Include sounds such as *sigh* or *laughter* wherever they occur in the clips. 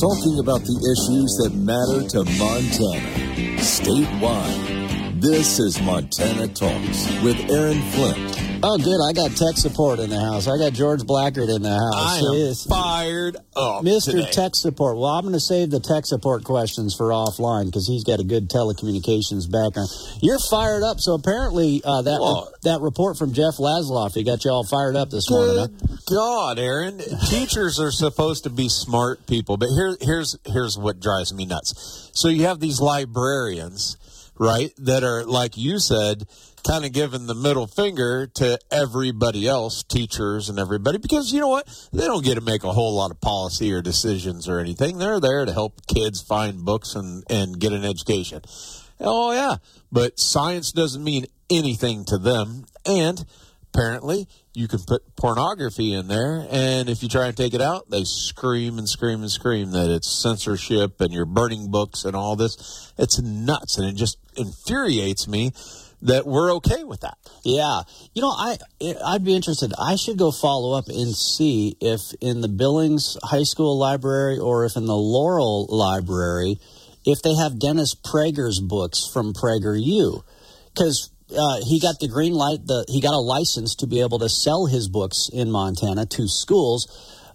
talking about the issues that matter to Montana statewide. This is Montana Talks with Aaron Flint. Oh, good. I got tech support in the house. I got George Blackard in the house. I am fired up. Mr. today. Tech Support. Well, I'm going to save the tech support questions for offline because he's got a good telecommunications background. You're fired up, so apparently uh, that What? that report from Jeff Laszloffy, he got you all fired up this morning. Huh? Good God, Aaron! Teachers are supposed to be smart people, but here, here's here's what drives me nuts. So you have these librarians, right, that are like you said, kind of giving the middle finger to everybody else, teachers and everybody, because you know what? They don't get to make a whole lot of policy or decisions or anything. They're there to help kids find books and and get an education. Oh yeah, but science doesn't mean anything to them, and apparently you can put pornography in there and if you try and take it out they scream and scream and scream that it's censorship and you're burning books and all this it's nuts and it just infuriates me that we're okay with that Yeah, you know, I I'd be interested. I should go follow up and see if in the Billings High School library or if in the Laurel library, if they have Dennis Prager's books from PragerU, because uh, he got the green light. The he got a license to be able to sell his books in Montana to schools.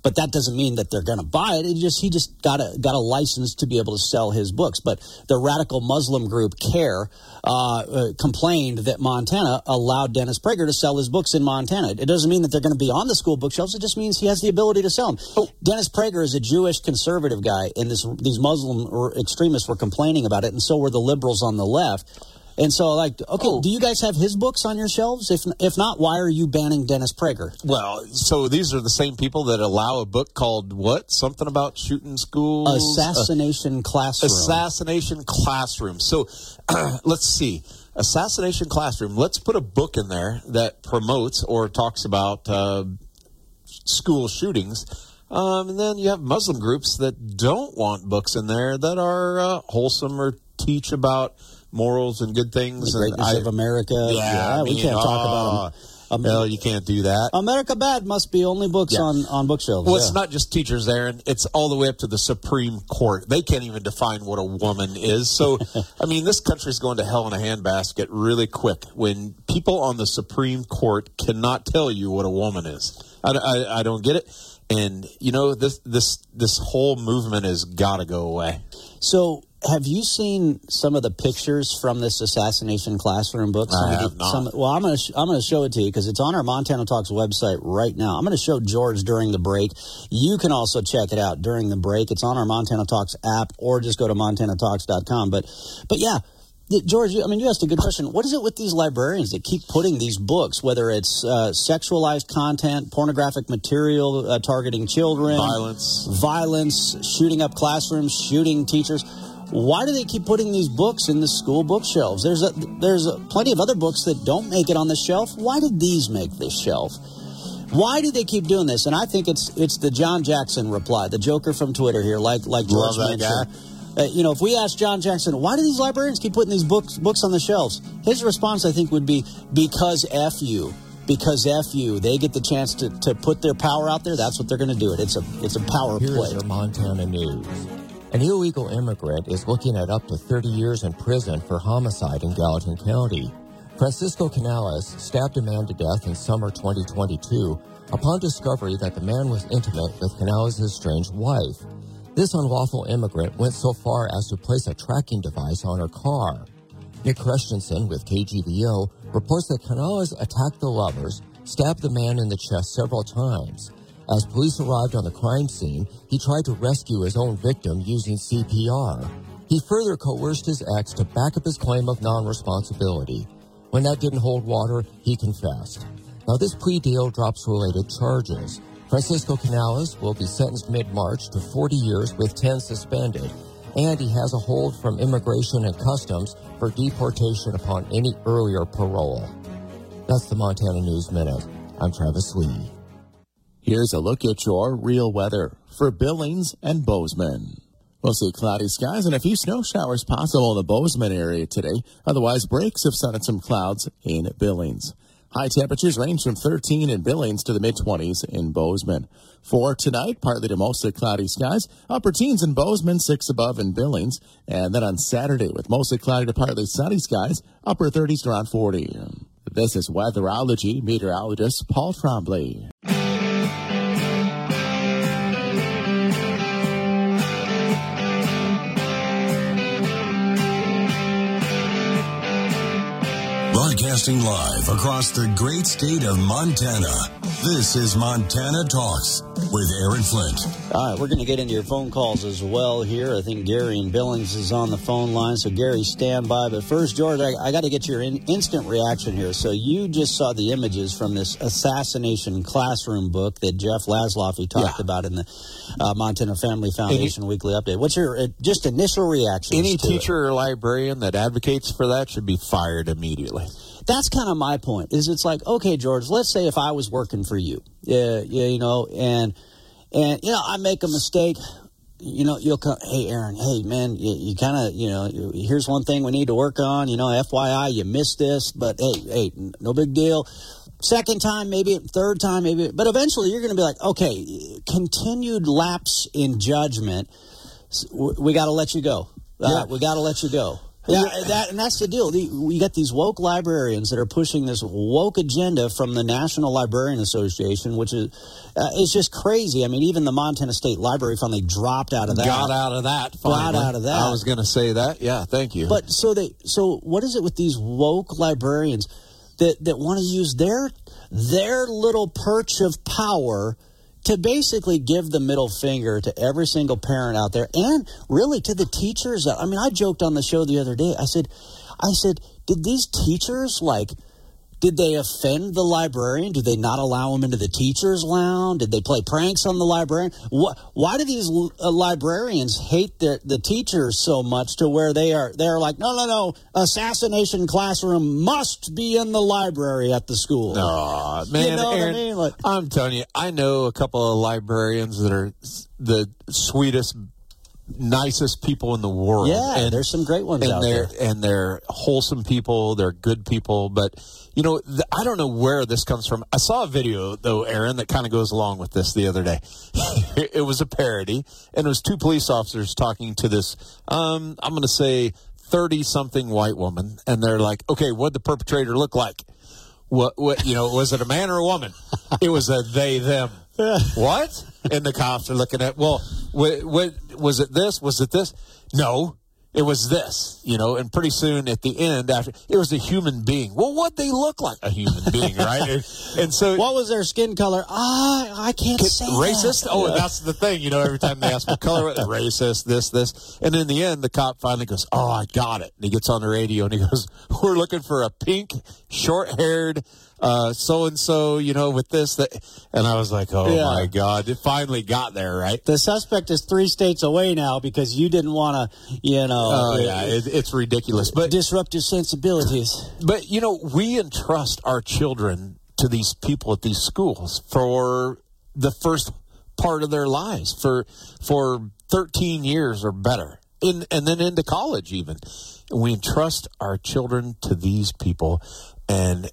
But that doesn't mean that they're going to buy it. It just he just got a got a license to be able to sell his books. But the radical Muslim group CAIR uh, uh, complained that Montana allowed Dennis Prager to sell his books in Montana. It doesn't mean that they're going to be on the school bookshelves. It just means he has the ability to sell them. Dennis Prager is a Jewish conservative guy, and this these Muslim extremists were complaining about it, and so were the liberals on the left. And so, like, okay, Oh. do you guys have his books on your shelves? If if not, why are you banning Dennis Prager? well so these are the same people that allow a book called what something about shooting schools Assassination Classroom. Assassination Classroom. So *clears throat* let's see. Assassination Classroom. Let's put a book in there that promotes or talks about uh, school shootings. Um, and then you have Muslim groups that don't want books in there that are uh, wholesome or teach about morals and good things. the and greatness of America. Yeah, I we can't talk about uh, them. Um, Hell, you can't do that. America bad must be only books Yeah. on, on bookshelves. Well, yeah. it's not just teachers, Aaron. It's all the way up to the Supreme Court. They can't even define what a woman is. So, *laughs* I mean, this country's going to hell in a handbasket really quick when people on the Supreme Court cannot tell you what a woman is. I, I, I don't get it. And you know this this this whole movement has got to go away. So, have you seen some of the pictures from this assassination classroom book? I Some of have the- not. some- well, I'm going to sh- I'm going to show it to you because it's on our Montana Talks website right now. I'm going to show George during the break. You can also check it out during the break. It's on our Montana Talks app, or just go to montanatalks.com. But, but yeah. Yeah, George, I mean, you asked a good question. What is it with these librarians that keep putting these books, whether it's uh, sexualized content, pornographic material uh, targeting children, Violence. violence, shooting up classrooms, shooting teachers. Why do they keep putting these books in the school bookshelves? There's a, there's a, plenty of other books that don't make it on the shelf. Why did these make this shelf? Why do they keep doing this? And I think it's it's the John Jackson reply, the Joker from Twitter here, like like George Love that mentioned. Uh, you know, if we ask John Jackson, why do these librarians keep putting these books books on the shelves? His response, I think, would be because f you, because f you. They get the chance to, to put their power out there. That's what they're going to do. It. It's a it's a power play. your Montana news. An illegal immigrant is looking at up to 30 years in prison for homicide in Gallatin County. Francisco Canales stabbed a man to death in summer 2022 upon discovery that the man was intimate with Canales' estranged wife. This unlawful immigrant went so far as to place a tracking device on her car. Nick Christensen with KGVO reports that Canales attacked the lovers, stabbed the man in the chest several times. As police arrived on the crime scene, he tried to rescue his own victim using CPR. He further coerced his ex to back up his claim of non-responsibility. When that didn't hold water, he confessed. Now this plea deal drops related charges. Francisco Canales will be sentenced mid-March to 40 years with 10 suspended, and he has a hold from Immigration and Customs for deportation upon any earlier parole. That's the Montana News Minute. I'm Travis Lee. Here's a look at your real weather for Billings and Bozeman. Mostly cloudy skies and a few snow showers possible in the Bozeman area today. Otherwise, breaks of sun and some clouds in Billings. High temperatures range from 13 in Billings to the mid 20s in Bozeman. For tonight, partly to mostly cloudy skies, upper teens in Bozeman, 6 above in Billings. And then on Saturday, with mostly cloudy to partly sunny skies, upper 30s to around 40. This is weatherology meteorologist Paul Trombley. Broadcasting live across the great state of Montana. This is Montana Talks with Aaron Flint. All right, we're going to get into your phone calls as well here. I think Gary and Billings is on the phone line, so Gary, stand by. But first, George, I, I got to get your in, instant reaction here. So you just saw the images from this assassination classroom book that Jeff Laszloffy talked Yeah. about in the uh, Montana Family Foundation Weekly Update. What's your uh, just initial reaction? Any to teacher or librarian that advocates for that should be fired immediately. That's kind of my point is it's like okay george let's say if i was working for you yeah, yeah you know and and you know i make a mistake you know you'll come hey aaron hey man you, you kind of you know you, here's one thing we need to work on you know fyi you missed this but hey hey no big deal. Second time maybe third time maybe but eventually you're going to be like okay continued lapse in judgment we got to let you go. Uh, we got to let you go yeah, that and that's the deal. The, we got these woke librarians that are pushing this woke agenda from the National Librarian Association, which is uh, it's just crazy. I mean, even the Montana State Library finally dropped out of that. Got out of that. Got out of that. I was going to say that. Yeah, thank you. But so they so what is it with these woke librarians that that want to use their their little perch of power to basically give the middle finger to every single parent out there and really to the teachers. I mean, I joked on the show the other day. I said I said, "Did these teachers like did they offend the librarian? Did they not allow him into the teacher's lounge? Did they play pranks on the librarian? What, why do these uh, librarians hate the, the teachers so much to where they are they're like, no, no, no, assassination classroom must be in the library at the school. Aw, man, know what I mean? like, I'm telling you, I know a couple of librarians that are the sweetest, nicest people in the world. Yeah, and, there's some great ones and out they're there. and they're wholesome people. They're good people, but you know, th- I don't know where this comes from. I saw a video though, Aaron, that kind of goes along with this the other day. *laughs* it was a parody, and it was two police officers talking to this. Um, I'm going to say thirty something white woman, and they're like, "Okay, what the perpetrator look like?" What, what, you know, was it a man or a woman? It was a they, them. *laughs* what? And the cops are looking at, well, what, what, was it this? Was it this? No, it was this, you know, and pretty soon at the end, after, it was a human being. Well, what they look like a human being, right? And, *laughs* and so, What was their skin color? Ah, I can't say racist? that. Oh, that's the thing. You know, every time they ask what color, racist, this, this. And in the end, the cop finally goes, Oh, I got it. And he gets on the radio and he goes, We're looking for a pink, short haired, so and so, you know, with this, that. And I was like, Oh Yeah. my God. It finally got there, right? The suspect is three states away now because you didn't want to, you know, Oh, yeah. It, it's ridiculous. But disrupt your sensibilities. But you know, we entrust our children to these people at these schools for the first part of their lives for for 13 years or better. In, and then into college even. We entrust our children to these people and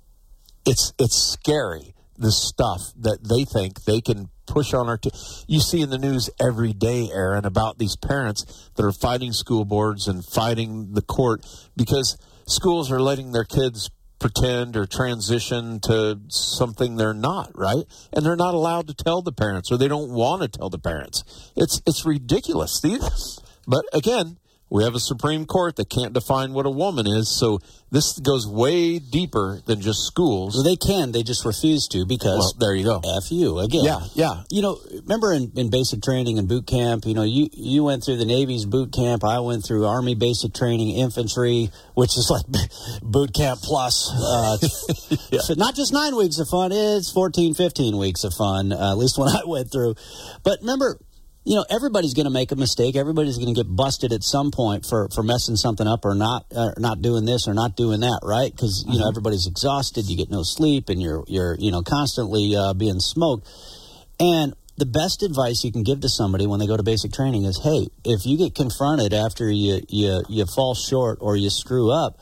it's it's scary the stuff that they think they can push on our t- you see in the news every day aaron about these parents that are fighting school boards and fighting the court because schools are letting their kids pretend or transition to something they're not right? And they're not allowed to tell the parents or they don't want to tell the parents. It's it's ridiculous. These- *laughs* but again we have a Supreme Court that can't define what a woman is, so this goes way deeper than just schools. Well, they can, they just refuse to because Well, there you go. F you again. Yeah, yeah. You know, remember in, in basic training and boot camp, you know, you, you went through the Navy's boot camp. I went through Army basic training, infantry, which is like *laughs* boot camp plus. Uh, *laughs* so Not just nine weeks of fun, it's 14, 15 weeks of fun, uh, at least when I went through. But remember, you know, everybody's going to make a mistake. Everybody's going to get busted at some point for, for messing something up or not uh, not doing this or not doing that, right? Because you know everybody's exhausted. You get no sleep, and you're you're you know constantly uh, being smoked. And the best advice you can give to somebody when they go to basic training is, hey, if you get confronted after you you you fall short or you screw up,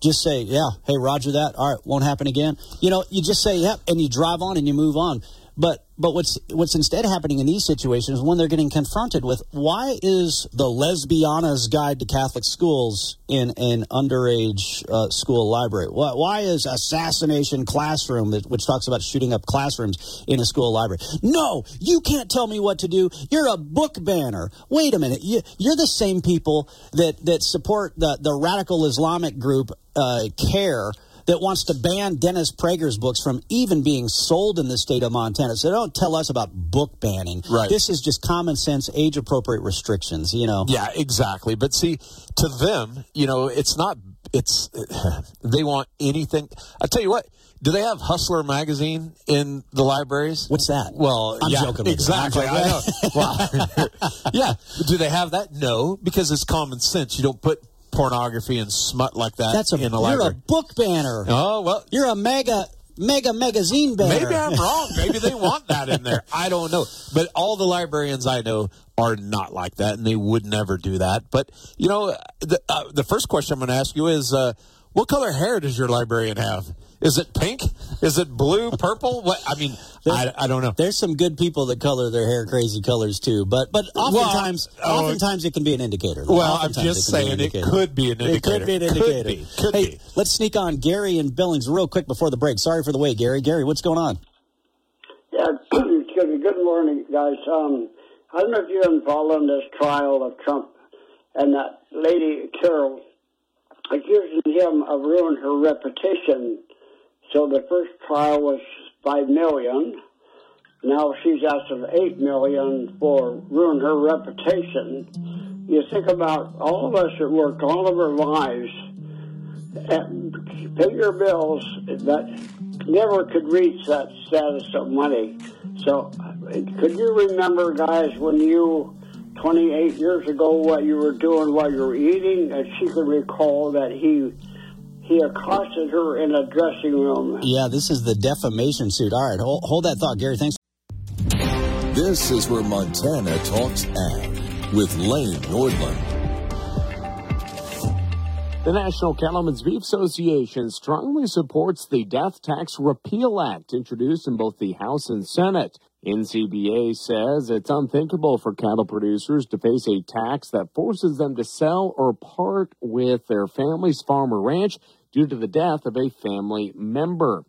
just say, yeah, hey, Roger that. All right, won't happen again. You know, you just say, yep, and you drive on and you move on. But but what's what's instead happening in these situations when they're getting confronted with why is the Lesbiana's Guide to Catholic Schools in an underage uh, school library? Why, why is assassination classroom that, which talks about shooting up classrooms in a school library? No, you can't tell me what to do. You're a book banner. Wait a minute, you, you're the same people that that support the the radical Islamic group uh, CAIR that wants to ban Dennis Prager's books from even being sold in the state of Montana. So don't tell us about book banning. Right. This is just common sense, age appropriate restrictions, you know. Yeah, exactly. But see, to them, you know, it's not, it's, *laughs* they want anything. I tell you what, do they have Hustler magazine in the libraries? What's that? Well, I'm yeah, joking exactly. I'm I know. *laughs* Well, *laughs* yeah. Do they have that? No, because it's common sense. You don't put pornography and smut like that That's a in a you're a book banner. oh well, You're a mega mega magazine banner. Maybe I'm *laughs* wrong. Maybe they want that in there. I don't know. But all the librarians I know are not like that, and they would never do that. But you know, the uh, the first question I'm going to ask you is, uh, what color hair does your librarian have? Is it pink? Is it blue? Purple? What? I mean, I, I don't know. There's some good people that color their hair crazy colors too, but but oftentimes oh, oftentimes it can be an indicator. Well, I'm just can be an saying it could be an indicator. It could be an Could indicator. be. Could hey, be. let's sneak on Gary and Billings real quick before the break. Sorry for the wait, Gary. Gary, what's going on? Yeah, *clears throat* excuse me. Good morning, guys. Um, I don't know if you've been following this trial of Trump and that lady Carol accusing him of ruining her reputation. So the first trial was five million. Now she's asking eight million for ruin her reputation. You think about all of us that worked all of our lives and pay your bills that never could reach that status of money. So, could you remember, guys, when you 28 years ago what you were doing while you were eating, and she could recall that he he accosted her in a dressing room. Yeah, this is the defamation suit. All right, hold, hold that thought, Gary. Thanks. This is where Montana talks ag with Lane Nordland. The National Cattlemen's Beef Association strongly supports the Death Tax Repeal Act introduced in both the House and Senate. NCBA says it's unthinkable for cattle producers to face a tax that forces them to sell or part with their family's farm or ranch due to the death of a family member.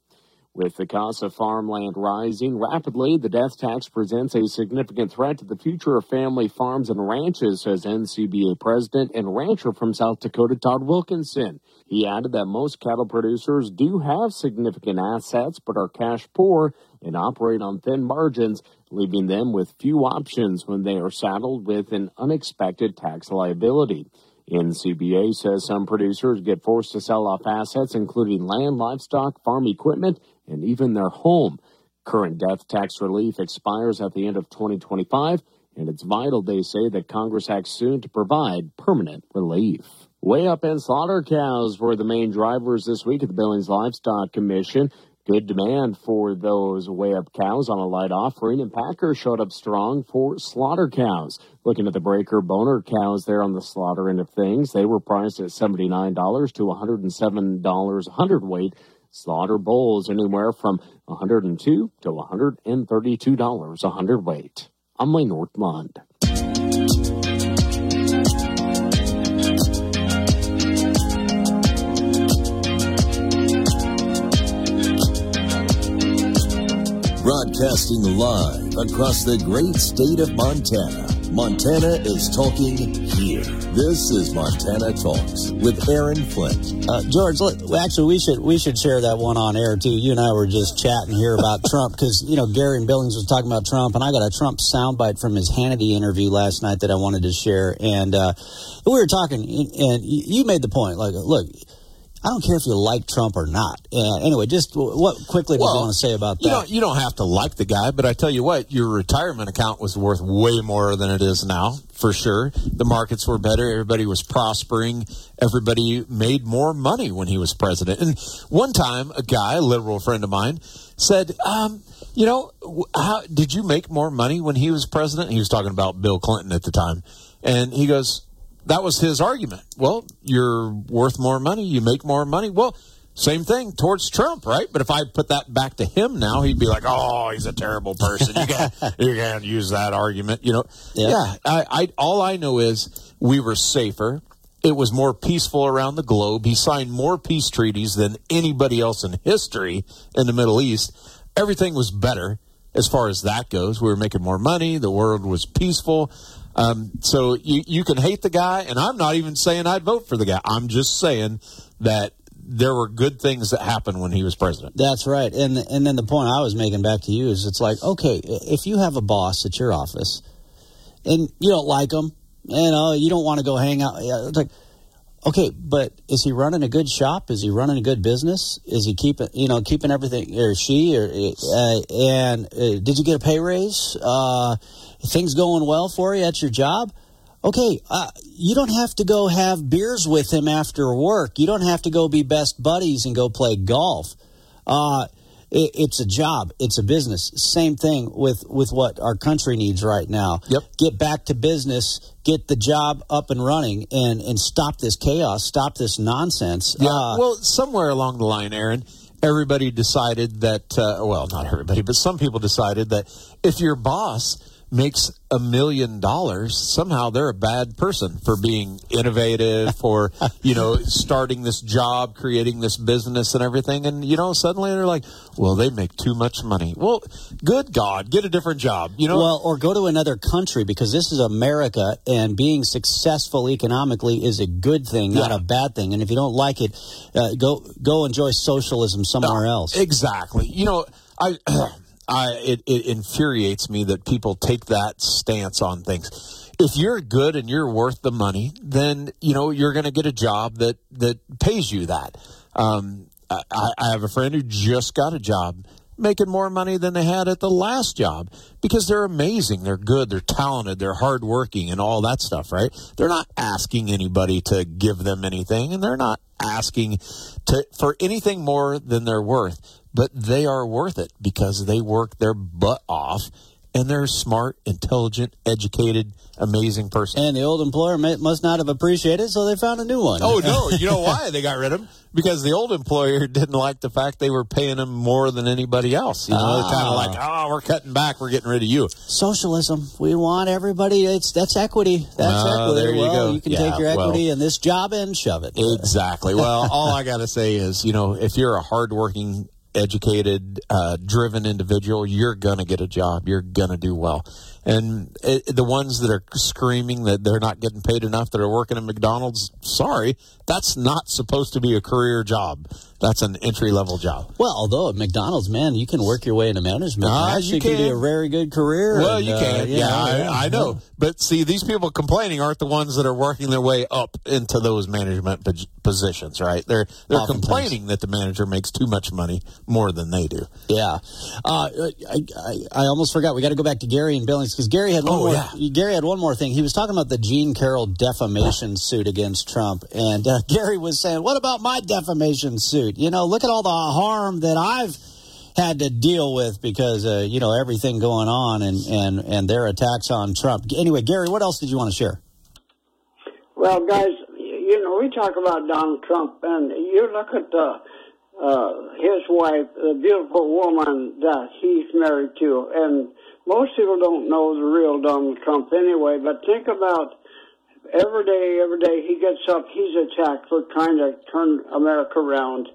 With the cost of farmland rising rapidly, the death tax presents a significant threat to the future of family farms and ranches, says NCBA president and rancher from South Dakota, Todd Wilkinson. He added that most cattle producers do have significant assets but are cash poor and operate on thin margins, leaving them with few options when they are saddled with an unexpected tax liability. NCBA says some producers get forced to sell off assets, including land, livestock, farm equipment, and even their home. Current death tax relief expires at the end of 2025, and it's vital, they say, that Congress acts soon to provide permanent relief. Weigh up in slaughter cows were the main drivers this week at the Billings Livestock Commission. Good demand for those weigh up cows on a light offering, and Packers showed up strong for slaughter cows. Looking at the breaker boner cows there on the slaughter end of things, they were priced at $79 to $107 a hundredweight. Slaughter bulls anywhere from 102 to $132 a hundredweight. I'm Lane Northmund. Broadcasting live across the great state of Montana. Montana is talking here. This is Montana Talks with Aaron Flint. Uh, George, well, actually, we should we should share that one on air too. You and I were just chatting here about *laughs* Trump because you know Gary and Billings was talking about Trump, and I got a Trump soundbite from his Hannity interview last night that I wanted to share. And uh, we were talking, and you made the point, like, look. I don't care if you like Trump or not. Uh, anyway, just what quickly do you want to say about that? You don't, you don't have to like the guy, but I tell you what, your retirement account was worth way more than it is now, for sure. The markets were better. Everybody was prospering. Everybody made more money when he was president. And one time, a guy, a liberal friend of mine, said, um, you know, how did you make more money when he was president? He was talking about Bill Clinton at the time. And he goes, that was his argument. Well, you're worth more money. You make more money. Well, same thing towards Trump, right? But if I put that back to him now, he'd be like, "Oh, he's a terrible person. You can't, *laughs* you can't use that argument." You know? Yeah. yeah I, I, all I know is we were safer. It was more peaceful around the globe. He signed more peace treaties than anybody else in history in the Middle East. Everything was better as far as that goes. We were making more money. The world was peaceful. Um, so you, you can hate the guy, and I'm not even saying I'd vote for the guy. I'm just saying that there were good things that happened when he was president. That's right. And and then the point I was making back to you is it's like, okay, if you have a boss at your office and you don't like him, you know, you don't want to go hang out. It's like, okay, but is he running a good shop? Is he running a good business? Is he keeping, you know, keeping everything, or she, or uh, and uh, did you get a pay raise? Uh, things going well for you at your job? Okay, uh, you don't have to go have beers with him after work. You don't have to go be best buddies and go play golf. It, it's a job. It's a business. Same thing with, with what our country needs right now. Yep. Get back to business. Get the job up and running, and and stop this chaos. Stop this nonsense. Yeah. Uh, well, somewhere along the line, Aaron, everybody decided that, uh, well, not everybody, but some people decided that if your boss makes a million dollars, somehow they're a bad person for being innovative, *laughs* for, you know, starting this job, creating this business and everything. And, you know, suddenly they're like, well, they make too much money. Well, good God, get a different job, you know? Well, or go to another country because this is America, and being successful economically is a good thing, not Yeah. a bad thing. And if you don't like it, uh, go go enjoy socialism somewhere else. Exactly. You know, I, *clears throat* I it, it infuriates me that people take that stance on things. If you're good and you're worth the money, then you know you're going to get a job that that pays you that. Um, I, I have a friend who just got a job making more money than they had at the last job because they're amazing, they're good, they're talented, they're hardworking, and all that stuff. Right? They're not asking anybody to give them anything, and they're not asking to for anything more than they're worth but they are worth it because they work their butt off and they're a smart, intelligent, educated, amazing person. And the old employer may, must not have appreciated, so they found a new one. Oh no! *laughs* You know why they got rid of him? Because the old employer didn't like the fact they were paying him more than anybody else. You know, Ah. kind of like, oh, we're cutting back, we're getting rid of you. Socialism. We want everybody. It's that's equity. That's Ah, equity. there you well, go. you can Yeah, take your well- equity in this job and shove it. Exactly. Well, all I got to say is, you know, if you're a hardworking, educated, uh, driven individual, you're going to get a job. You're going to do well. And it, the ones that are screaming that they're not getting paid enough that are working at McDonald's, sorry, that's not supposed to be a career job. That's an entry level job. Well, although at McDonald's, man, you can work your way into management. And actually you can be a very good career. Well, and, you uh, can. yeah, I, I know. But see, these people complaining aren't the ones that are working their way up into those management positions, right? They're they're Oftentimes. complaining that the manager makes too much money more than they do. Yeah, uh, I, I, I almost forgot. We got to go back to Gary and Billings because Gary had one Oh, more. yeah. Gary had one more thing. He was talking about the Jean Carroll defamation suit against Trump, and uh, *laughs* Gary was saying, "What about my defamation suit? You know, look at all the harm that I've." Had to deal with because uh, you know everything going on and, and, and their attacks on Trump. Anyway, Gary, what else did you want to share? Well, guys, you know, we talk about Donald Trump, and you look at the, uh, his wife, the beautiful woman that he's married to, and most people don't know the real Donald Trump anyway, but think about every day, every day he gets up, he's attacked for trying to turn America around.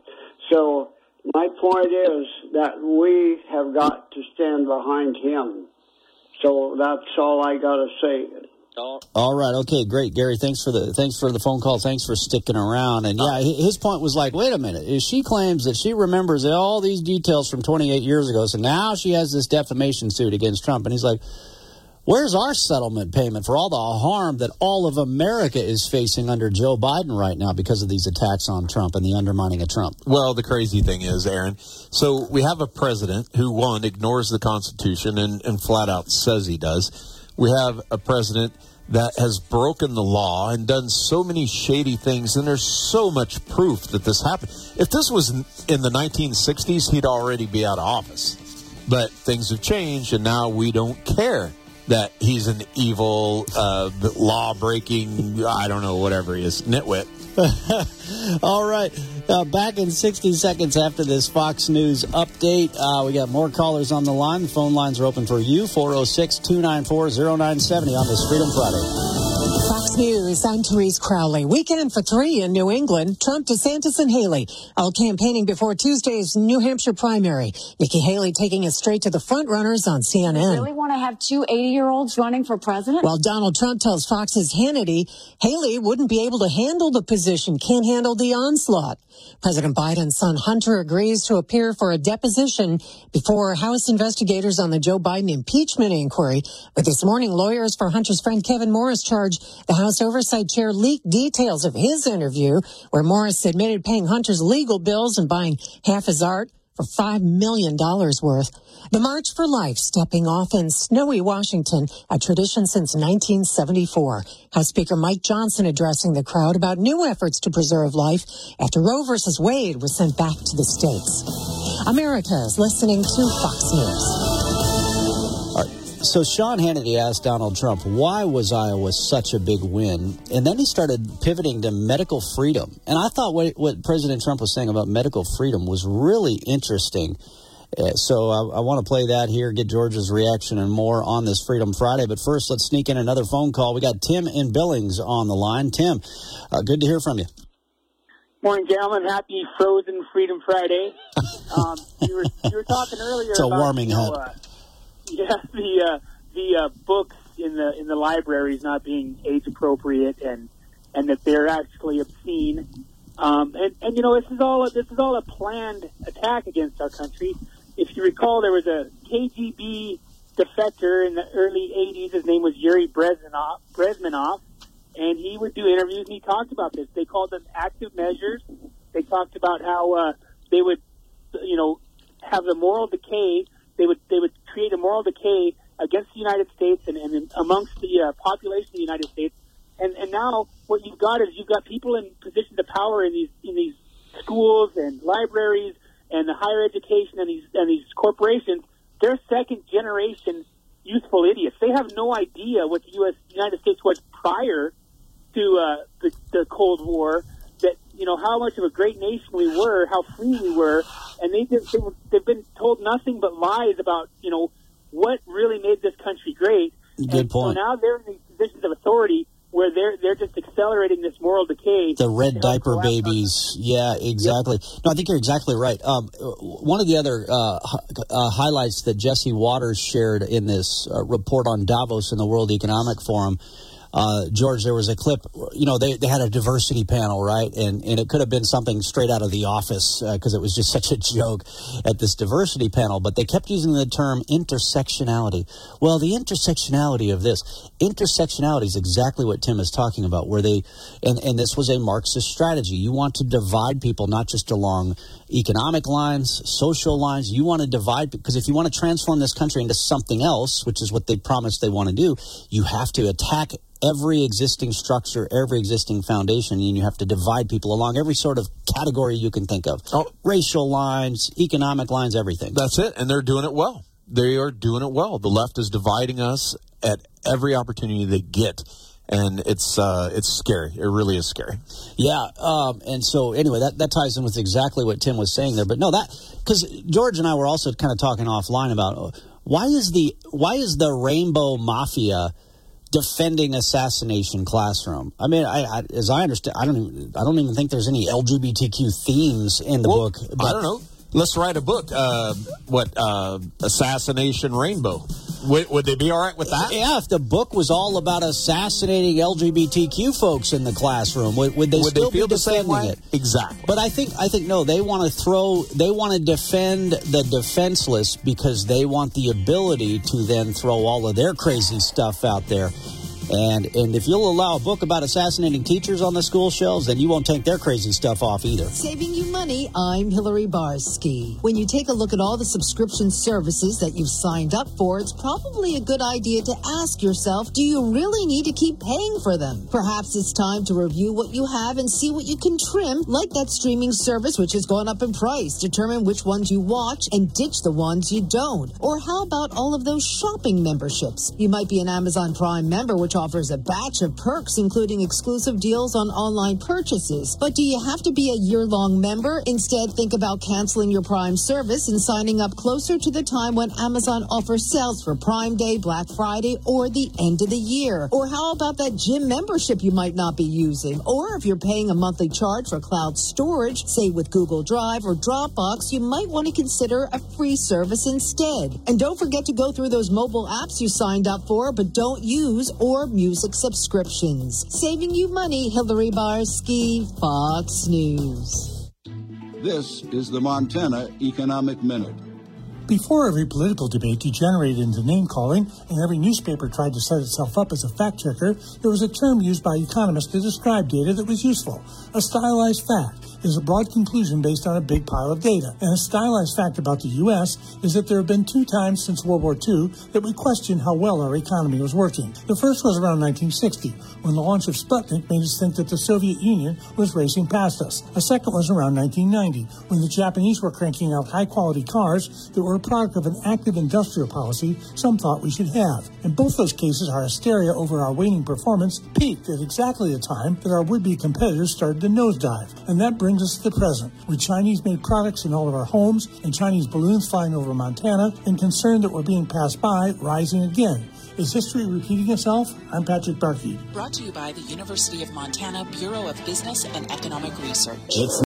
So my point is that we have got to stand behind him. So that's all I got to say. All right, okay, great, Gary. Thanks for the thanks for the phone call. Thanks for sticking around. And yeah, his point was like, wait a minute. If She claims that she remembers all these details from 28 years ago, so now she has this defamation suit against Trump. And he's like, where's our settlement payment for all the harm that all of America is facing under Joe Biden right now because of these attacks on Trump and the undermining of Trump? Well, the crazy thing is, Aaron, so we have a president who, one, ignores the Constitution and, and flat out says he does. We have a president that has broken the law and done so many shady things, and there's so much proof that this happened. If this was in the 1960s, he'd already be out of office. But things have changed, and now we don't care that he's an evil, uh, law breaking, I don't know, whatever he is, nitwit. *laughs* All right. Uh, back in 60 seconds after this Fox News update, uh, we got more callers on the line. The phone lines are open for you 406 294 0970 on this Freedom Friday. Fox News, I'm Therese Crowley. Weekend for three in New England. Trump, DeSantis, and Haley all campaigning before Tuesday's New Hampshire primary. Nikki Haley taking us straight to the front runners on CNN. You really want to have two 80 year olds running for president? While Donald Trump tells Fox's Hannity Haley wouldn't be able to handle the position, can't handle the onslaught. President Biden's son Hunter agrees to appear for a deposition before House investigators on the Joe Biden impeachment inquiry. But this morning, lawyers for Hunter's friend Kevin Morris charge the House Oversight Chair leaked details of his interview where Morris admitted paying Hunter's legal bills and buying half his art for $5 million worth. The March for Life stepping off in snowy Washington, a tradition since 1974. House Speaker Mike Johnson addressing the crowd about new efforts to preserve life after Roe versus Wade was sent back to the states. America is listening to Fox News. So Sean Hannity asked Donald Trump, why was Iowa such a big win? And then he started pivoting to medical freedom. And I thought what, what President Trump was saying about medical freedom was really interesting. Uh, so I, I want to play that here, get George's reaction and more on this Freedom Friday. But first, let's sneak in another phone call. We got Tim in Billings on the line. Tim, uh, good to hear from you. Morning, gentlemen. Happy Frozen Freedom Friday. *laughs* Um, you, were, you were talking earlier. It's a about, warming you know, uh, *laughs* yeah, the uh, the uh, books in the in the libraries not being age appropriate and and that they're actually obscene. Um, and, and you know this is all this is all a planned attack against our country. If you recall, there was a KGB defector in the early '80s. His name was Yuri Bezmenov, Bezmenov, and he would do interviews and he talked about this. They called them active measures. They talked about how uh, they would, you know, have the moral decay. They would they would create a moral decay against the United States and, and amongst the uh, population of the United States. And, and now what you've got is you've got people in positions of power in these in these schools and libraries and the higher education and these and these corporations. They're second generation youthful idiots. They have no idea what the U.S. United States was prior to uh, the, the Cold War. That you know how much of a great nation we were, how free we were, and they just, they were, they've been told nothing but lies about you know what really made this country great. Good and point. So now they're in these positions of authority where they're they're just accelerating this moral decay. The red diaper babies. Yeah, exactly. No, I think you're exactly right. Um, one of the other uh, uh, highlights that Jesse Watters shared in this uh, report on Davos in the World Economic Forum. Uh, George, there was a clip. You know, they, they had a diversity panel, right? And and it could have been something straight out of The Office because it was just *laughs* such a joke at this diversity panel. But they kept using the term intersectionality. Well, the intersectionality of this intersectionality is exactly what Tim is talking about, where they and and this was a Marxist strategy. You want to divide people not just along economic lines, social lines. You want to divide because if you want to transform this country into something else, which is what they promised they want to do, you have to attack every existing structure, every existing foundation, and you have to divide people along every sort of category you can think of. Oh. Racial lines, economic lines, everything. That's it, and they're doing it well. They are doing it well. The left is dividing us at every opportunity they get, and it's uh, it's scary. It really is scary. Yeah, um, and so anyway, that, that ties in with exactly what Tim was saying there. But no, that because George and I were also kind of talking offline about uh, why is the why is the Rainbow Mafia defending assassination classroom? I mean, I, I as I understand, I don't even, I don't even think there's any LGBTQ themes in the Well, book. I don't know. Let's write a book. Uh, what uh, assassination rainbow? Would, would they be all right with that? Yeah, if the book was all about assassinating LGBTQ folks in the classroom, would, would they Would still they be defending it? Exactly. But I think I think no, they want to throw they want to defend the defenseless because they want the ability to then throw all of their crazy stuff out there. And and if you'll allow a book about assassinating teachers on the school shelves, then you won't take their crazy stuff off either. Saving you money, I'm Hillary Barsky. When you take a look at all the subscription services that you've signed up for, it's probably a good idea to ask yourself, do you really need to keep paying for them? Perhaps it's time to review what you have and see what you can trim, like that streaming service which has gone up in price. Determine which ones you watch and ditch the ones you don't. Or how about all of those shopping memberships? You might be an Amazon Prime member, which offers a batch of perks, including exclusive deals on online purchases. But do you have to be a year long member? Instead, think about canceling your Prime service and signing up closer to the time when Amazon offers sales for Prime Day, Black Friday, or the end of the year. Or how about that gym membership you might not be using? Or if you're paying a monthly charge for cloud storage, say with Google Drive or Dropbox, you might want to consider a free service instead. And don't forget to go through those mobile apps you signed up for but don't use or music subscriptions. Saving you money, Hillary Barsky, Fox News. This is the Montana Economic Minute. Before every political debate degenerated into name calling and every newspaper tried to set itself up as a fact checker, there was a term used by economists to describe data that was useful a stylized fact is a broad conclusion based on a big pile of data. And a stylized fact about the U.S. is that there have been two times since World War II that we questioned how well our economy was working. The first was around 1960, when the launch of Sputnik made us think that the Soviet Union was racing past us. A second was around 1990, when the Japanese were cranking out high quality cars that were a product of an active industrial policy some thought we should have. In both those cases, our hysteria over our waning performance peaked at exactly the time that our would be competitors started to nosedive. And that brings brings us to the present, with Chinese made products in all of our homes and Chinese balloons flying over Montana and concern that we're being passed by rising again. Is history repeating itself? I'm Patrick Barkey. Brought to you by the University of Montana Bureau of Business and Economic Research. It's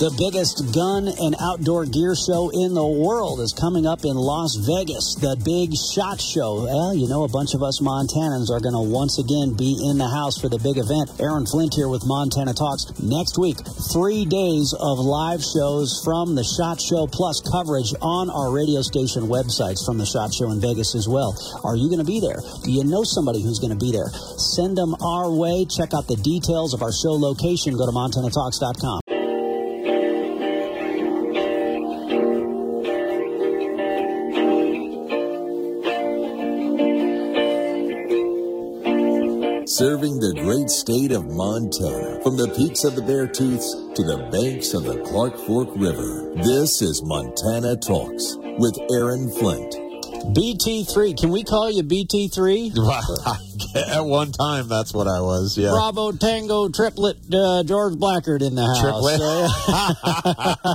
the biggest gun and outdoor gear show in the world is coming up in Las Vegas, the Big Shot Show. Well, you know, a bunch of us Montanans are going to once again be in the house for the big event. Aaron Flint here with Montana Talks. Next week, three days of live shows from the Shot Show, plus coverage on our radio station websites from the Shot Show in Vegas as well. Are you going to be there? Do you know somebody who's going to be there? Send them our way. Check out the details of our show location. Go to montanatalks.com. serving the great state of Montana from the peaks of the Beartooths to the banks of the Clark Fork River. This is Montana Talks with Aaron Flint. BT3. Can we call you BT3? *laughs* At one time, that's what I was. Yeah. Bravo Tango Triplet uh, George Blackard in the house. Triplet.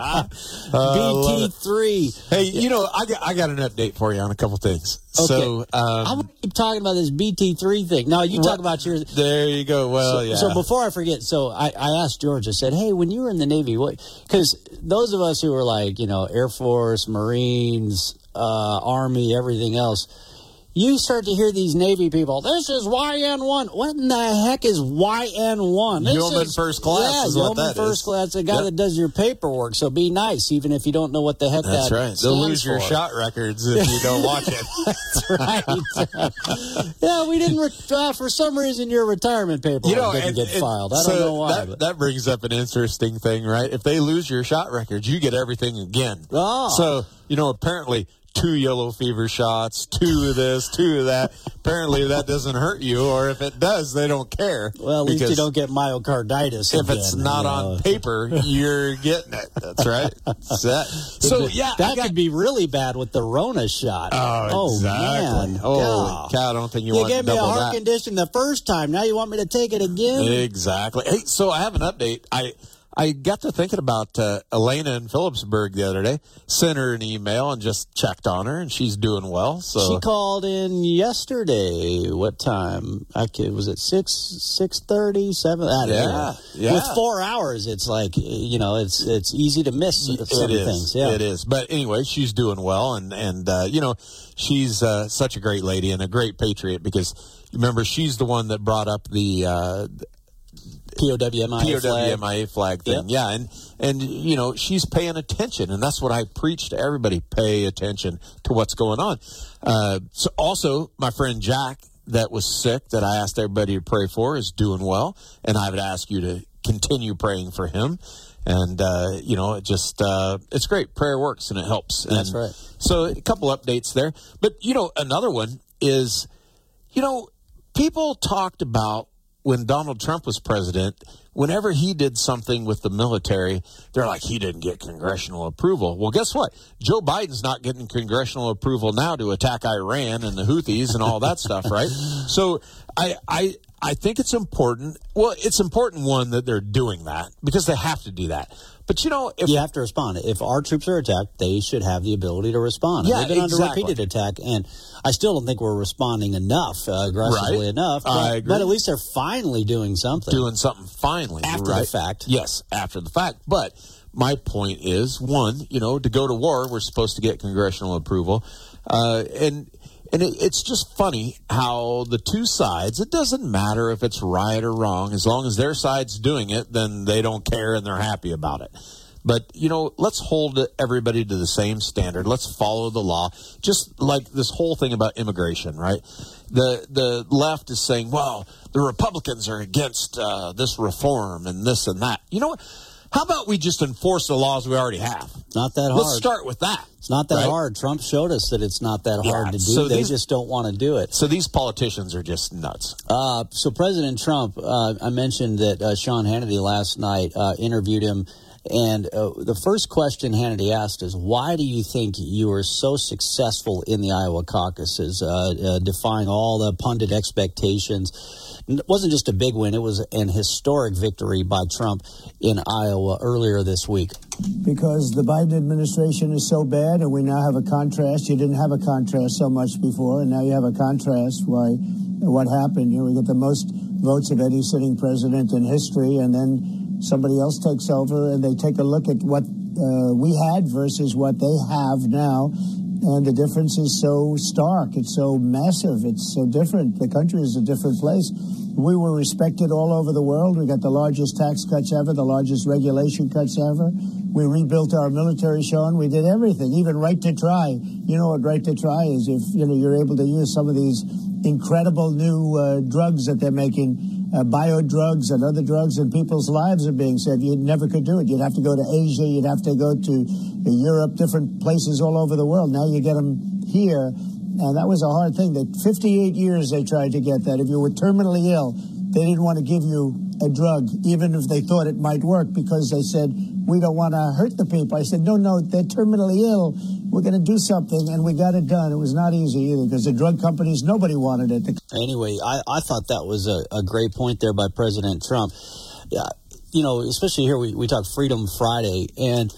Uh, *laughs* BT3. Hey, you know, I got, I got an update for you on a couple things. Okay. So, um, I'm gonna keep talking about this BT3 thing. No, you talk about yours. There you go. Well, so, yeah. So before I forget, so I, I asked George. I said, "Hey, when you were in the Navy, what?" Because those of us who were like, you know, Air Force, Marines, uh, Army, everything else, you start to hear these Navy people. This is YN1. What in the heck is YN1? This Yeoman is, first class Yeah, is Yeoman that first is. class. The guy Yep. that does your paperwork. So be nice, even if you don't know what the heck That's that right. They'll lose your shot records if you don't watch it. *laughs* That's right. yeah, we didn't. Re- uh, for some reason, your retirement paperwork you know, didn't and- get and filed. I so don't know why. That, but. that brings up an interesting thing, right? If they lose your shot records, you get everything again. Oh. So, you know, apparently two yellow fever shots, two of this, two of that. apparently that doesn't hurt you, or if it does, they don't care. well, at least you don't get myocarditis. If again, it's not you on paper, you're getting it. That's right. *laughs* That. So, yeah. That got- could be really bad with the Rona shot. Oh, oh exactly. man. Holy God. cow, I don't think you, You gave me a heart that. condition the first time. Now you want me to take it again? Exactly. Hey, so I have an update. I I got to thinking about uh, Elena in Philipsburg the other day. Sent her an email and just checked on her, and she's doing well. So She called in yesterday. What time? I could, was it six six thirty seven? I don't Yeah, know. yeah. With four hours, it's like you know, it's it's easy to miss some it is. things. Yeah, It is. But anyway, she's doing well, and and uh, you know, she's uh, such a great lady and a great patriot because remember she's the one that brought up the uh, POWMI flag. POWMIA flag thing. Yeah, and and you know she's paying attention, and that's what I preach to everybody: pay attention to what's going on. Uh, so also, my friend Jack that was sick that I asked everybody to pray for is doing well, and I would ask you to continue praying for him. And uh, you know, it just uh, it's great. Prayer works and it helps. That's right. So a couple updates there, but you know, another one is, you know, people talked about when Donald Trump was president. Whenever he did something with the military, they're like, he didn't get congressional approval. Well, guess what? Joe Biden's not getting congressional approval now to attack Iran and the Houthis and all that stuff, right? *laughs* So I, I, I think it's important. Well, it's important one that they're doing that because they have to do that. But you know, if you have to respond. If our troops are attacked, they should have the ability to respond. And Yeah, they've been exactly. under repeated attack, and I still don't think we're responding enough uh, aggressively Right. enough. But, I agree. but at least they're finally doing something. doing something finally After the fact. Yes, after the fact. But my point is, one, you know, to go to war, we're supposed to get congressional approval, uh, and and it, it's just funny how the two sides. It doesn't matter if it's right or wrong, as long as their side's doing it, then they don't care and they're happy about it. But you know, let's hold everybody to the same standard. Let's follow the law. Just like this whole thing about immigration, right? The the left is saying, "Well, the Republicans are against uh, this reform and this and that." You know what? How about we just enforce the laws we already have? Not that hard. Let's start with that. It's not that Right? hard. Trump showed us that it's not that Yeah, hard to do. so they these- just don't want to do it. So these politicians are just nuts. Uh, so President Trump, uh, I mentioned that uh, Sean Hannity last night uh, interviewed him, and uh, the first question Hannity asked is, "Why do you think you were so successful in the Iowa caucuses, uh, uh, defying all the pundit expectations?" It wasn't just a big win; it was an historic victory by Trump in Iowa earlier this week. because the Biden administration is so bad, and we now have a contrast. You didn't have a contrast so much before, and now you have a contrast. Why? What happened? You know, we get the most votes of any sitting president in history, and then somebody else takes over, and they take a look at what uh, we had versus what they have now. And the difference is so stark. It's so massive. It's so different. The country is a different place. We were respected all over the world. We got the largest tax cuts ever, the largest regulation cuts ever. We rebuilt our military, Sean. We did everything, even right to try. You know what right to try is if you know you're able to use some of these incredible new uh, drugs that they're making, uh, bio drugs and other drugs, and people's lives are being saved. You never could do it. You'd have to go to Asia. You'd have to go to Europe, different places all over the world. Now you get them here. And that was a hard thing. That 58 years they tried to get that. If you were terminally ill, they didn't want to give you a drug, even if they thought it might work, because they said, we don't want to hurt the people. I said, no, no, they're terminally ill. We're going to do something. And we got it done. It was not easy either, because the drug companies, nobody wanted it. Anyway, I, I thought that was a, a great point there by President Trump. Yeah, you know, especially here we, we talk Freedom Friday and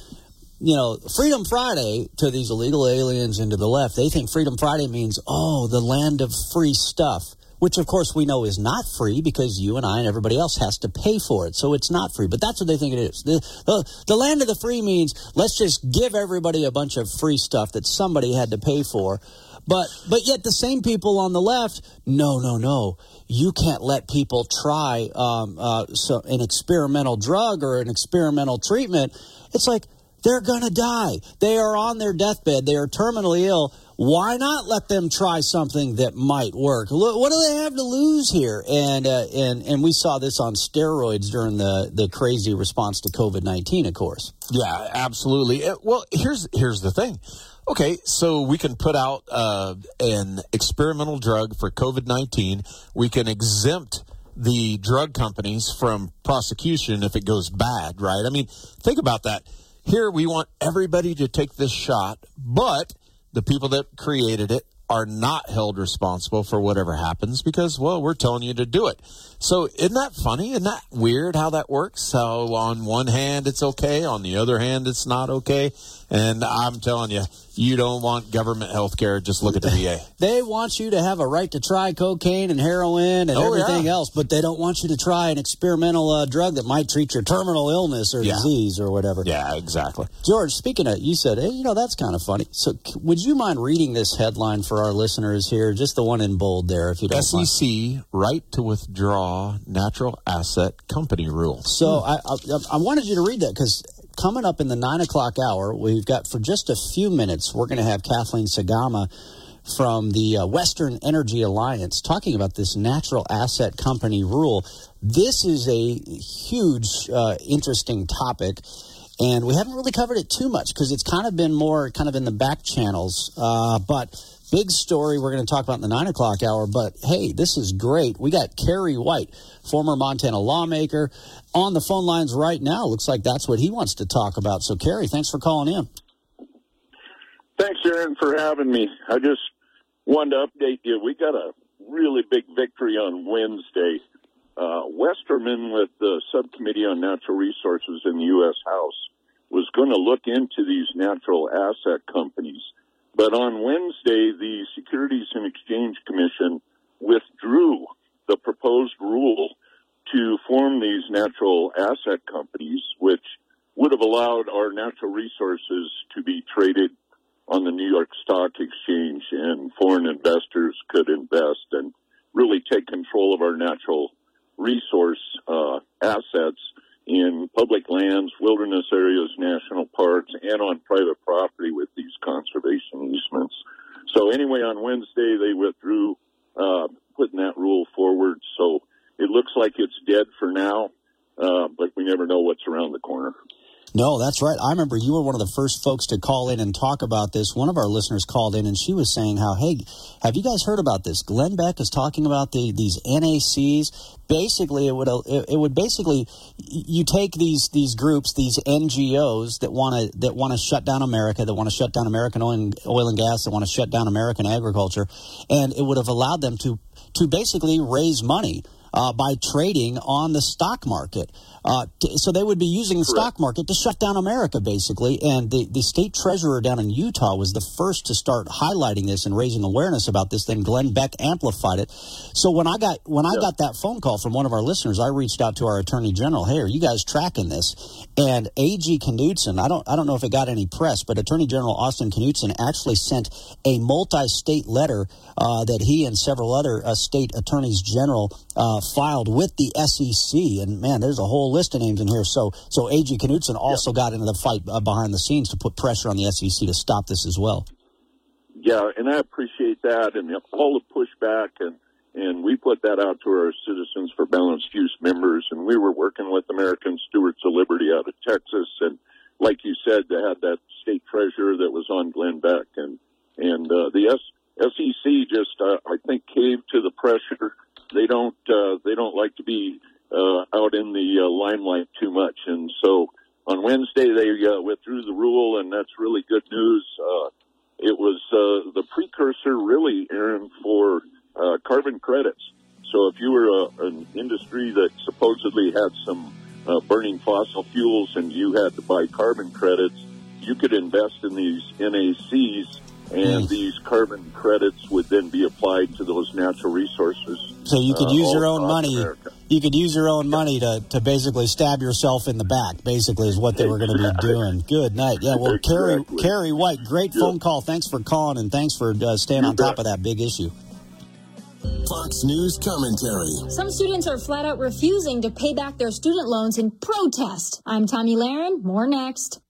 you know, Freedom Friday to these illegal aliens and to the left, they think Freedom Friday means, oh, the land of free stuff, which of course we know is not free because you and I and everybody else has to pay for it. So it's not free, but that's what they think it is. The, the, the land of the free means let's just give everybody a bunch of free stuff that somebody had to pay for. But but yet the same people on the left, no, no, no, you can't let people try um, uh, so an experimental drug or an experimental treatment. It's like they're gonna die. They are on their deathbed. They are terminally ill. Why not let them try something that might work? What do they have to lose here? And uh, and and we saw this on steroids during the the crazy response to COVID nineteen, of course. Yeah, absolutely. Uh, Well, here's here's the thing. Okay, so we can put out uh, an experimental drug for COVID nineteen. We can exempt the drug companies from prosecution if it goes bad, right? I mean, think about that. Here we want everybody to take this shot, but the people that created it are not held responsible for whatever happens because, well, we're telling you to do it. So isn't that funny? Isn't that weird how that works? How on one hand it's okay, on the other hand it's not okay. And I'm telling you, you don't want government health care. Just look at the VA. *laughs* They want you to have a right to try cocaine and heroin and Oh, everything yeah. else, but they don't want you to try an experimental uh, drug that might treat your terminal illness or Yeah. disease or whatever. Yeah, exactly. George, speaking of, you said, hey, you know, that's kind of funny. So, c- would you mind reading this headline for our listeners here? Just the one in bold there, if you don't mind. SEC right to withdraw natural asset company rule. So I, I, I wanted you to read that because coming up in the nine o'clock hour, we've got for just a few minutes, we're going to have Kathleen Sgamma from the uh, Western Energy Alliance talking about this natural asset company rule. This is a huge, uh, interesting topic. And we haven't really covered it too much because it's kind of been more kind of in the back channels. Uh, but big story we're going to talk about in the nine o'clock hour. But hey, this is great. We got Kerry White, former Montana lawmaker, on the phone lines right now. Looks like that's what he wants to talk about. So, Kerry, thanks for calling in. Thanks, Aaron, for having me. I just wanted to update you. We got a really big victory on Wednesday. Uh, Westerman, with the Subcommittee on Natural Resources in the U.S. House, was going to look into these natural asset companies. But on Wednesday, the Securities and Exchange Commission withdrew the proposed rule to form these natural asset companies, which would have allowed our natural resources to be traded on the New York Stock Exchange and foreign investors could invest and really take control of our natural resource uh, assets in public lands, wilderness areas, national parks, and on private property with these conservation easements. So anyway, on Wednesday they withdrew uh, putting that rule forward. So it looks like it's dead for now, uh, but we never know what's around the corner. No, that's right. I remember you were one of the first folks to call in and talk about this. One of our listeners called in and she was saying how, hey, have you guys heard about this? Glenn Beck is talking about the these NACs. Basically, it would it would basically you take these these groups, these NGOs that want to that want to shut down America, that want to shut down American oil and, oil and gas, that want to shut down American agriculture, and it would have allowed them to to basically raise money uh, by trading on the stock market. Uh, t- so they would be using the stock market to shut down America, basically. And the, the state treasurer down in Utah was the first to start highlighting this and raising awareness about this. Then Glenn Beck amplified it. So when I got when I got that phone call from one of our listeners, I reached out to our attorney general. Hey, are you guys tracking this? And A.G. Knudsen, I don't I don't know if it got any press, but Attorney General Austin Knudsen actually sent a multi-state letter uh, that he and several other uh, state attorneys general uh, filed with the SEC. And man, there's a whole list of names in here. So, so A.G. Knudsen also got into the fight uh, behind the scenes to put pressure on the SEC to stop this as well. Yeah, and I appreciate that, and all the pushback, and and we put that out to our Citizens for Balanced Use members, and we were working with American Stewards of Liberty out of Texas, and like you said, they had that state treasurer that was on Glenn Beck, and and uh, the S- SEC just uh, I think caved to the pressure. They don't uh, they don't like to be uh, out in the uh, limelight too much. And so on Wednesday they uh, withdrew the rule, and that's really good news. Uh, it was uh, the precursor, really, Aaron, for uh, carbon credits. So if you were a, an industry that supposedly had some uh, burning fossil fuels and you had to buy carbon credits, you could invest in these NACs and these carbon credits would then be applied to those natural resources. So you could uh, use your own money. America. You could use your own money to, to basically stab yourself in the back. Basically, is what they were going to be doing. Good night. Yeah. Well, exactly. Kerry Kerry White, great yeah. phone call. Thanks for calling and thanks for uh, staying you on bet. top of that big issue. Fox News commentary. Some students are flat out refusing to pay back their student loans in protest. I'm Tomi Lahren. More next.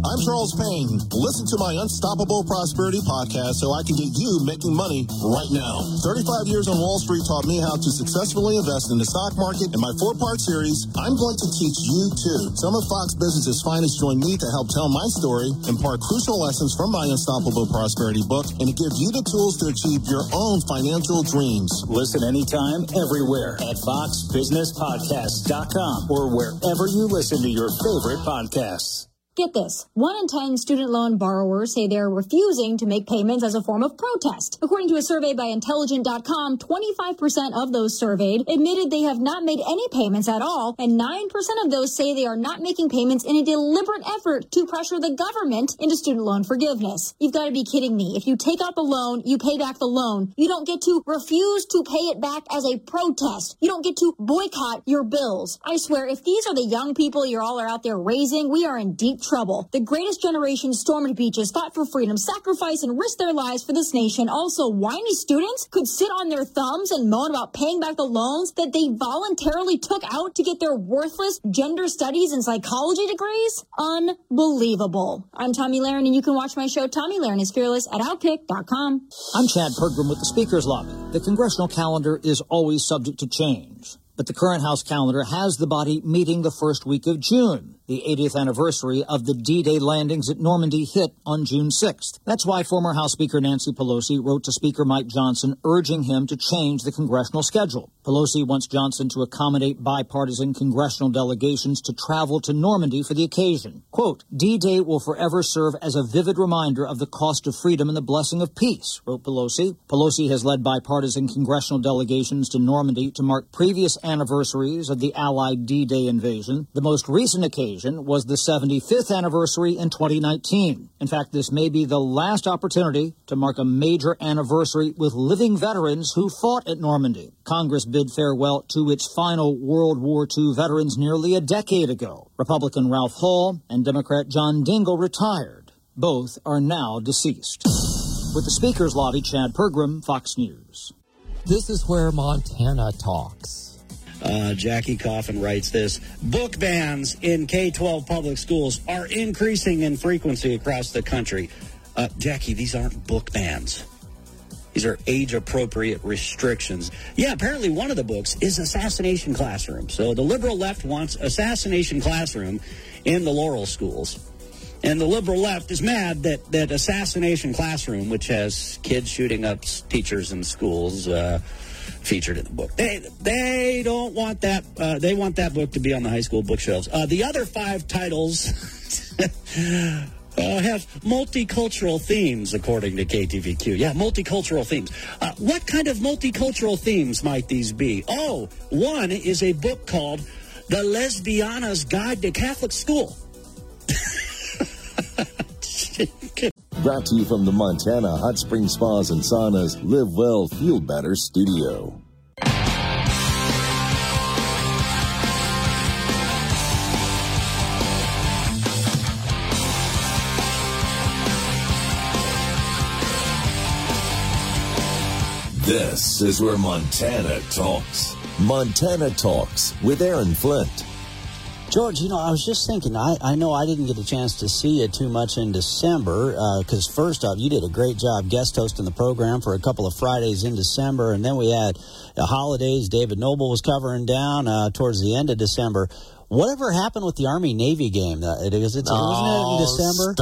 I'm Charles Payne. Listen to my Unstoppable Prosperity podcast so I can get you making money right now. 35 years on Wall Street taught me how to successfully invest in the stock market. In my four part series, I'm going to teach you too. Some of Fox Business's finest join me to help tell my story, impart crucial lessons from my Unstoppable Prosperity book, and to give you the tools to achieve your own financial dreams. Listen anytime, everywhere at foxbusinesspodcast.com or wherever you listen to your favorite podcasts. Get this. One in 10 student loan borrowers say they're refusing to make payments as a form of protest. According to a survey by intelligent.com, 25% of those surveyed admitted they have not made any payments at all, and 9% of those say they are not making payments in a deliberate effort to pressure the government into student loan forgiveness. You've got to be kidding me. If you take out the loan, you pay back the loan. You don't get to refuse to pay it back as a protest. You don't get to boycott your bills. I swear, if these are the young people you're all are out there raising, we are in deep trouble. The greatest generation stormed beaches, fought for freedom, sacrificed, and risked their lives for this nation. Also, whiny students could sit on their thumbs and moan about paying back the loans that they voluntarily took out to get their worthless gender studies and psychology degrees? Unbelievable. I'm Tomi Lahren, and you can watch my show, Tomi Lahren is Fearless, at Outkick.com. I'm Chad Pergram with the Speaker's Lobby. The congressional calendar is always subject to change, but the current House calendar has the body meeting the first week of June the 80th anniversary of the D-Day landings at Normandy hit on June 6th. That's why former House Speaker Nancy Pelosi wrote to Speaker Mike Johnson urging him to change the congressional schedule. Pelosi wants Johnson to accommodate bipartisan congressional delegations to travel to Normandy for the occasion. Quote, D-Day will forever serve as a vivid reminder of the cost of freedom and the blessing of peace, wrote Pelosi. Pelosi has led bipartisan congressional delegations to Normandy to mark previous anniversaries of the Allied D-Day invasion. The most recent occasion occasion was the 75th anniversary in 2019. In fact, this may be the last opportunity to mark a major anniversary with living veterans who fought at Normandy. Congress bid farewell to its final World War II veterans nearly a decade ago. Republican Ralph Hall and Democrat John Dingell retired. Both are now deceased. With the Speaker's Lobby, Chad Pergram, Fox News. This is where Montana talks. Uh, Jackie Coffin writes this Book bans in K 12 public schools are increasing in frequency across the country. Uh, Jackie, these aren't book bans. These are age appropriate restrictions. Yeah, apparently one of the books is Assassination Classroom. So the liberal left wants Assassination Classroom in the Laurel schools. And the liberal left is mad that, that Assassination Classroom, which has kids shooting up teachers in schools, uh, featured in the book. They they don't want that. Uh, they want that book to be on the high school bookshelves. Uh, the other five titles. *laughs* Uh, have multicultural themes, according to KTVQ. Yeah, multicultural themes. Uh, what kind of multicultural themes might these be? Oh, one is a book called The Lesbiana's Guide to Catholic School. *laughs* Brought to you from the Montana Hot Spring Spas and Saunas Live Well, Feel Better studio. This is where Montana talks. Montana Talks with Aaron Flint. George, you know, I was just thinking, I, I know I didn't get a chance to see you too much in December, because uh, first off, you did a great job guest hosting the program for a couple of Fridays in December, and then we had the holidays. David Noble was covering down uh, towards the end of December. Whatever happened with the Army Navy game? Uh, it, was it, oh, wasn't it in December?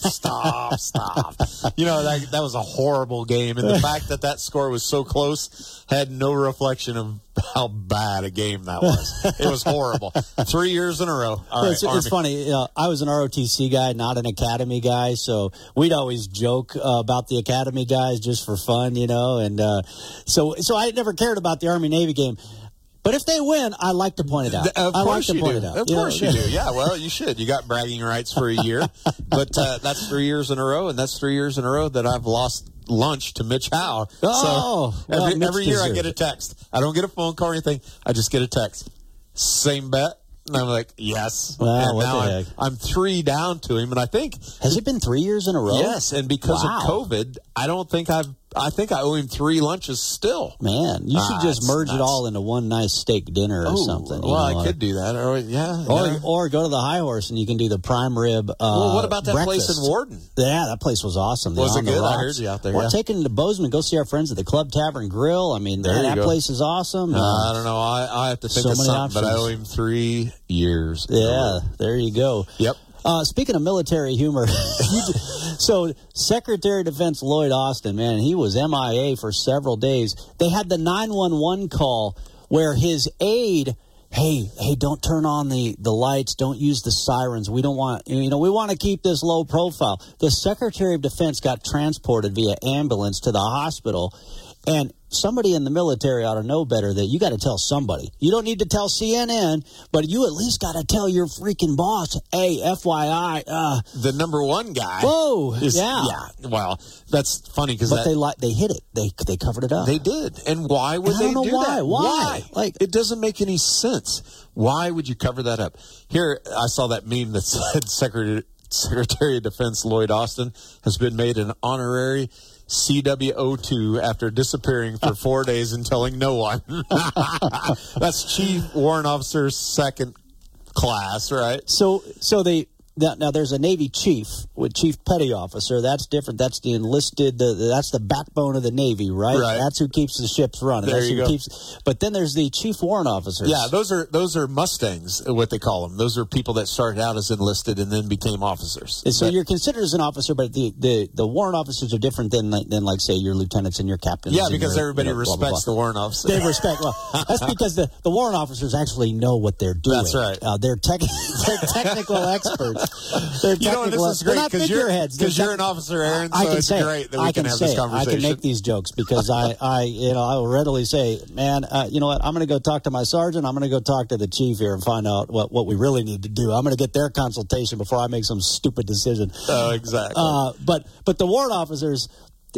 Stop, stop, stop. You know, that, that was a horrible game. And the fact that that score was so close had no reflection of how bad a game that was. It was horrible. Three years in a row. All right, it's, it's funny. You know, I was an ROTC guy, not an Academy guy. So we'd always joke uh, about the Academy guys just for fun, you know. And uh, so, so I never cared about the Army Navy game. But if they win, I like to point it out. Of I course like to you point do. it out. Of you course know? you do. Yeah, well, you should. You got bragging rights for a year, *laughs* but uh, that's three years in a row, and that's three years in a row that I've lost lunch to Mitch Howe. Oh, so every, Mitch every year I get a text. I don't get a phone call or anything. I just get a text. Same bet. And I'm like, yes. Wow, and now I'm. I'm three down to him, and I think Has it been three years in a row? yes. And because Wow. of COVID, I don't think I've. I think I owe him three lunches still. Man, you should Ah, just merge it all into one nice steak dinner or Oh, something. Well, know, I could do that. Or yeah. Or, yeah. or go to the High Horse and you can do the prime rib. Uh, well, what about that place in Warden? Yeah, that place was awesome. Was it good? I heard you out there, Or yeah. taking it to Bozeman, go see our friends at the Club Tavern Grill. I mean, There that, go. place is awesome. Uh, Uh, I don't know. I, I have to think So of something, but I owe him three years. yeah, there you go. Yep. Uh, speaking of military humor, *laughs* so Secretary of Defense Lloyd Austin, man, he was MIA for several days. They had the 911 call where his aide, hey, hey, don't turn on the, the lights, don't use the sirens. We don't want, you know, we want to keep this low profile. The Secretary of Defense got transported via ambulance to the hospital. And somebody in the military ought to know better that you got to tell somebody. You don't need to tell CNN, but you at least got to tell your freaking boss, hey, FYI, uh, the number one guy. Whoa, is, yeah. yeah. Well, that's funny because but they li- they hit it. They they covered it up. They did, and why would And I they don't know do why. that? Why? Like it doesn't make any sense. Why would you cover that up? Here, I saw that meme that *laughs* said Secretary Secretary of Defense Lloyd Austin has been made an honorary CWO2 after disappearing for four *laughs* days and telling no one. *laughs* That's Chief Warrant Officer second class, right? So so they now, now there's a Navy chief with chief petty officer. That's different. That's the enlisted. The, that's the backbone of the Navy, right? Right. That's who keeps the ships running. There that's you who go. keeps. But then there's the chief warrant officers. Yeah, those are those are Mustangs, what they call them. Those are people that started out as enlisted and then became officers. And so But- you're considered as an officer, but the, the, the warrant officers are different than like, than like say your lieutenants and your captains. yeah, because your, everybody you know, blah, blah, respects blah. the warrant officer. They respect. Well, that's because the, the warrant officers actually know what they're *laughs* doing. That's right. Uh, they're, tech, *laughs* they're technical experts. They're You know, this is great not 'cause you're-. You're an officer, Aaron, I so can it's say great that we I can have this it. I can make these jokes because I, *laughs* I, you know, I will readily say, man, uh, you know what? I'm going to go talk to my sergeant. I'm going to go talk to the chief here and find out what, what we really need to do. I'm going to get their consultation before I make some stupid decision. Oh, exactly. Uh, but but the warrant officers,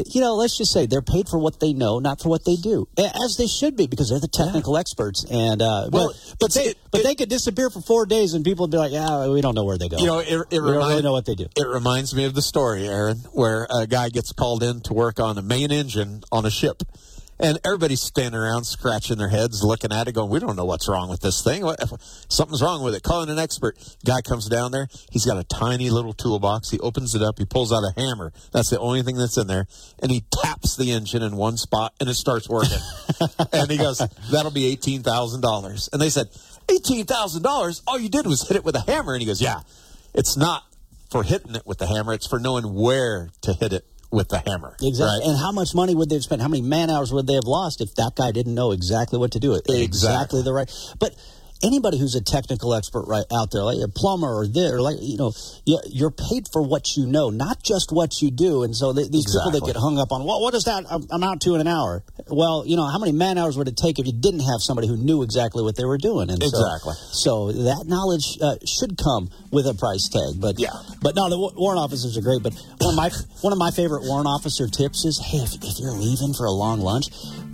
you know, let's just say they're paid for what they know, not for what they do, as they should be because they're the technical experts. And uh, Well, but, but they but they could disappear for four days and people would be like, yeah, we don't know where they go. You know, it, it, we don't really know what they do. it reminds me of the story, Aaron, where a guy gets called in to work on a main engine on a ship. And everybody's standing around scratching their heads, looking at it, going, "We don't know what's wrong with this thing. What, something's wrong with it." Calling an expert. Guy comes down there. He's got a tiny little toolbox. He opens it up. He pulls out a hammer. That's the only thing that's in there. And he taps the engine in one spot, and it starts working. *laughs* and he goes, "That'll be eighteen thousand dollars." And they said, 18000 dollars? All you did was hit it with a hammer." And he goes, "Yeah, it's not for hitting it with the hammer. It's for knowing where to hit it with the hammer." Exactly. Right? And how much money would they have spent? How many man hours would they have lost if that guy didn't know exactly what to do? It Exactly. the right. But anybody who's a technical expert right out there, like a plumber or or like you know, you- you're paid for what you know, not just what you do. And so they, these people that get hung up on, well, what does that amount to in an hour? Well, you know, how many man hours would it take if you didn't have somebody who knew exactly what they were doing? And Exactly. So, that knowledge uh, should come with a price tag. But Yeah. but no, the warrant officers are great. But one of my one of my favorite warrant officer tips is, hey, if, if you're leaving for a long lunch,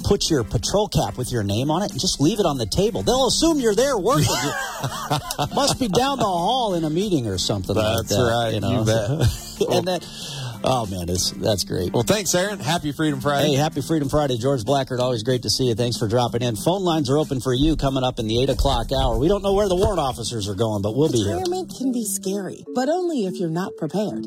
put your patrol cap with your name on it and just leave it on the table. They'll assume you're there working. You *laughs* must be down the hall in a meeting or something like That's that. right, You know, you *laughs* bet. and that. Oh man, that's that's great. Well, thanks, Aaron. Happy Freedom Friday. Hey, happy Freedom Friday, George Blackard. Always great to see you. Thanks for dropping in. Phone lines are open for you coming up in the eight o'clock hour. We don't know where the warrant officers are going, but we'll be here. Retirement can be scary, but only if you're not prepared.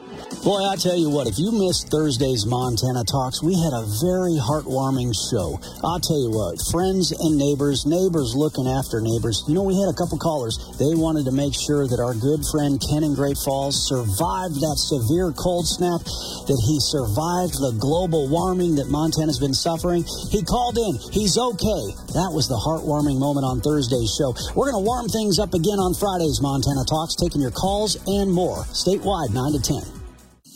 Boy, I tell you what, if you missed Thursday's Montana Talks, we had a very heartwarming show. I'll tell you what, friends and neighbors, neighbors looking after neighbors. You know, we had a couple callers. They wanted to make sure that our good friend Ken in Great Falls survived that severe cold snap, that he survived the global warming that Montana's been suffering. He called in. He's okay. That was the heartwarming moment on Thursday's show. We're going to warm things up again on Friday's Montana Talks, taking your calls and more statewide 9 to 10.